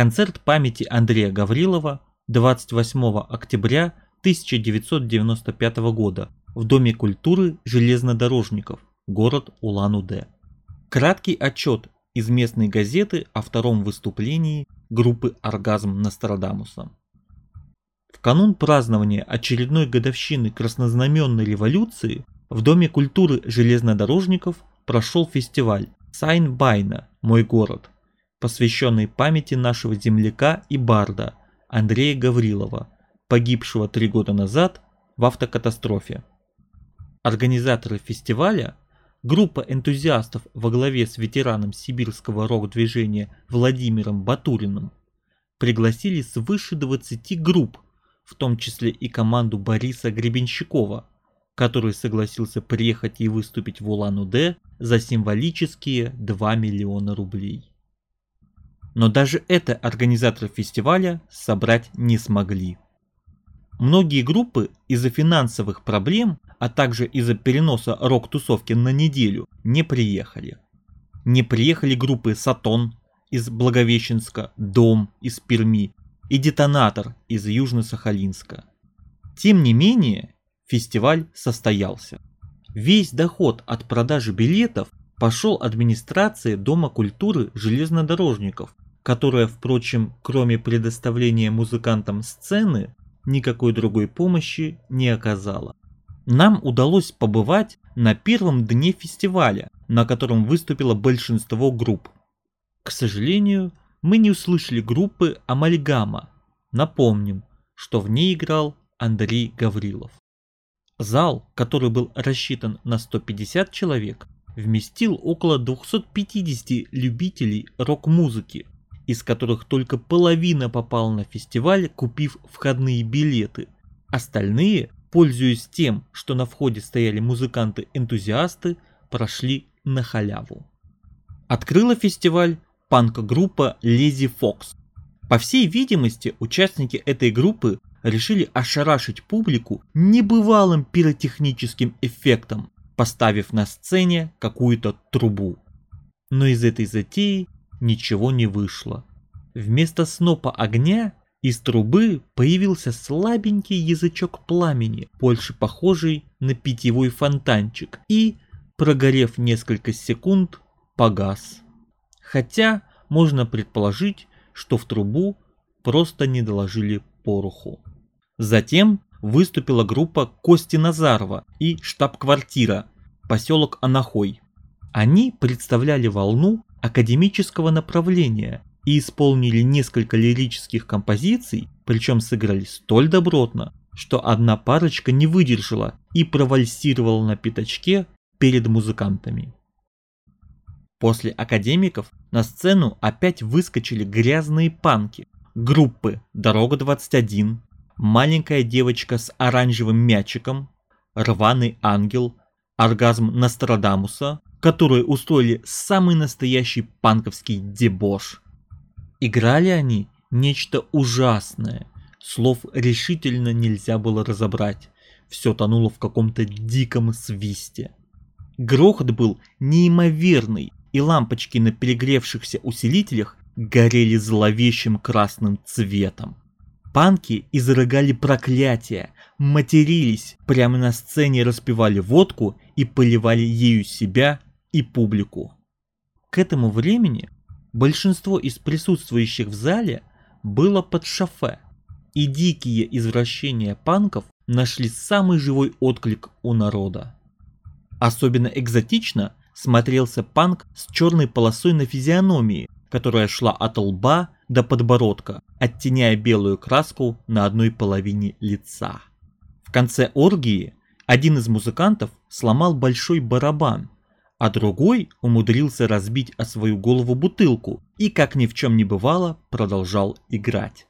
Концерт памяти Андрея Гаврилова 28 октября 1995 года в Доме культуры железнодорожников, город Улан-Удэ. Краткий отчет из местной газеты о втором выступлении группы «Оргазм Нострадамуса». В канун празднования очередной годовщины краснознаменной революции в Доме культуры железнодорожников прошел фестиваль «Сайн-Байна. Мой город», посвященный памяти нашего земляка и барда Андрея Гаврилова, погибшего три года назад в автокатастрофе. Организаторы фестиваля, группа энтузиастов во главе с ветераном сибирского рок-движения Владимиром Батуриным, пригласили свыше 20 групп, в том числе и команду Бориса Гребенщикова, который согласился приехать и выступить в Улан-Удэ за символические 2 миллиона рублей. Но даже это организаторы фестиваля собрать не смогли. Многие группы из-за финансовых проблем а также из-за переноса рок-тусовки на неделю, не приехали. Не приехали группы «Сатон» из Благовещенска, «Дом» из Перми и «Детонатор» из Южно-Сахалинска. Тем не менее, фестиваль состоялся. Весь доход от продажи билетов пошел администрации Дома культуры железнодорожников, которая, впрочем, кроме предоставления музыкантам сцены, никакой другой помощи не оказала нам удалось побывать на первом дне фестиваля, на котором выступило большинство групп. К сожалению, мы не услышали группы Амальгама. Напомним, что в ней играл Андрей Гаврилов. Зал, который был рассчитан на 150 человек, вместил около 250 любителей рок-музыки, из которых только половина попала на фестиваль, купив входные билеты. Остальные пользуясь тем, что на входе стояли музыканты-энтузиасты, прошли на халяву. Открыла фестиваль панк-группа Lazy Fox. По всей видимости, участники этой группы решили ошарашить публику небывалым пиротехническим эффектом, поставив на сцене какую-то трубу. Но из этой затеи ничего не вышло. Вместо снопа огня из трубы появился слабенький язычок пламени, больше похожий на питьевой фонтанчик, и, прогорев несколько секунд, погас. Хотя можно предположить, что в трубу просто не доложили пороху. Затем выступила группа Кости Назарова и штаб-квартира, поселок Анахой. Они представляли волну академического направления и исполнили несколько лирических композиций, причем сыграли столь добротно, что одна парочка не выдержала и провальсировала на пятачке перед музыкантами. После академиков на сцену опять выскочили грязные панки, группы «Дорога-21», «Маленькая девочка с оранжевым мячиком», «Рваный ангел», «Оргазм Нострадамуса», которые устроили самый настоящий панковский дебош – Играли они нечто ужасное. Слов решительно нельзя было разобрать. Все тонуло в каком-то диком свисте. Грохот был неимоверный, и лампочки на перегревшихся усилителях горели зловещим красным цветом. Панки изрыгали проклятия, матерились, прямо на сцене распивали водку и поливали ею себя и публику. К этому времени Большинство из присутствующих в зале было под шофе, и дикие извращения панков нашли самый живой отклик у народа. Особенно экзотично смотрелся панк с черной полосой на физиономии, которая шла от лба до подбородка, оттеняя белую краску на одной половине лица. В конце оргии один из музыкантов сломал большой барабан, а другой умудрился разбить о свою голову бутылку и, как ни в чем не бывало, продолжал играть.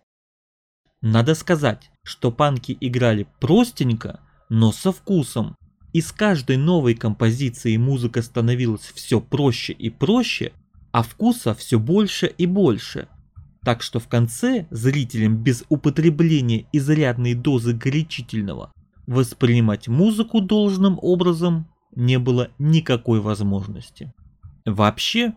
Надо сказать, что панки играли простенько, но со вкусом, и с каждой новой композицией музыка становилась все проще и проще, а вкуса все больше и больше. Так что в конце зрителям без употребления изрядной дозы горячительного воспринимать музыку должным образом не было никакой возможности. Вообще,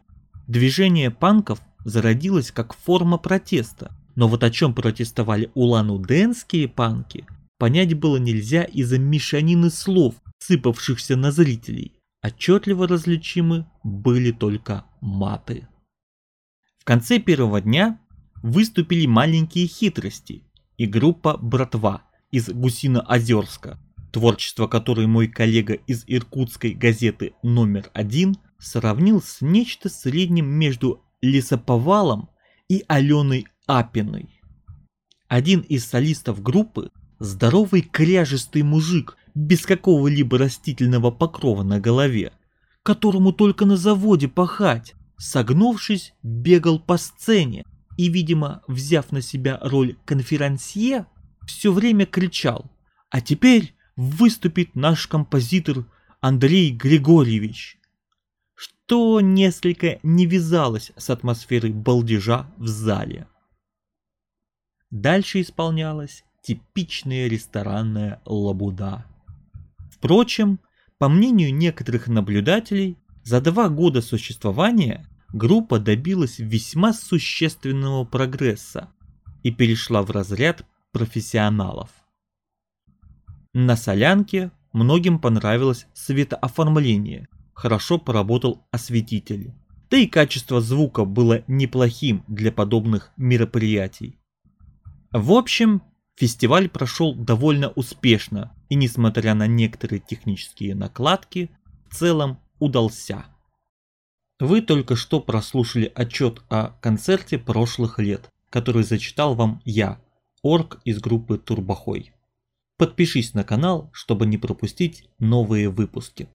движение панков зародилась как форма протеста, но вот о чем протестовали улан-удэнские панки, понять было нельзя из-за мешанины слов, сыпавшихся на зрителей. Отчетливо различимы были только маты. В конце первого дня выступили маленькие хитрости и группа «Братва» из Гусино-Озерска, творчество которой мой коллега из иркутской газеты номер один сравнил с нечто средним между лесоповалом и Аленой Апиной. Один из солистов группы, здоровый кряжистый мужик без какого-либо растительного покрова на голове, которому только на заводе пахать, согнувшись, бегал по сцене и, видимо, взяв на себя роль конферансье, все время кричал «А теперь выступит наш композитор Андрей Григорьевич» что несколько не вязалось с атмосферой балдежа в зале. Дальше исполнялась типичная ресторанная лабуда. Впрочем, по мнению некоторых наблюдателей, за два года существования группа добилась весьма существенного прогресса и перешла в разряд профессионалов. На солянке многим понравилось светооформление, хорошо поработал осветитель. Да и качество звука было неплохим для подобных мероприятий. В общем, фестиваль прошел довольно успешно и несмотря на некоторые технические накладки, в целом удался. Вы только что прослушали отчет о концерте прошлых лет, который зачитал вам я, орг из группы Турбохой. Подпишись на канал, чтобы не пропустить новые выпуски.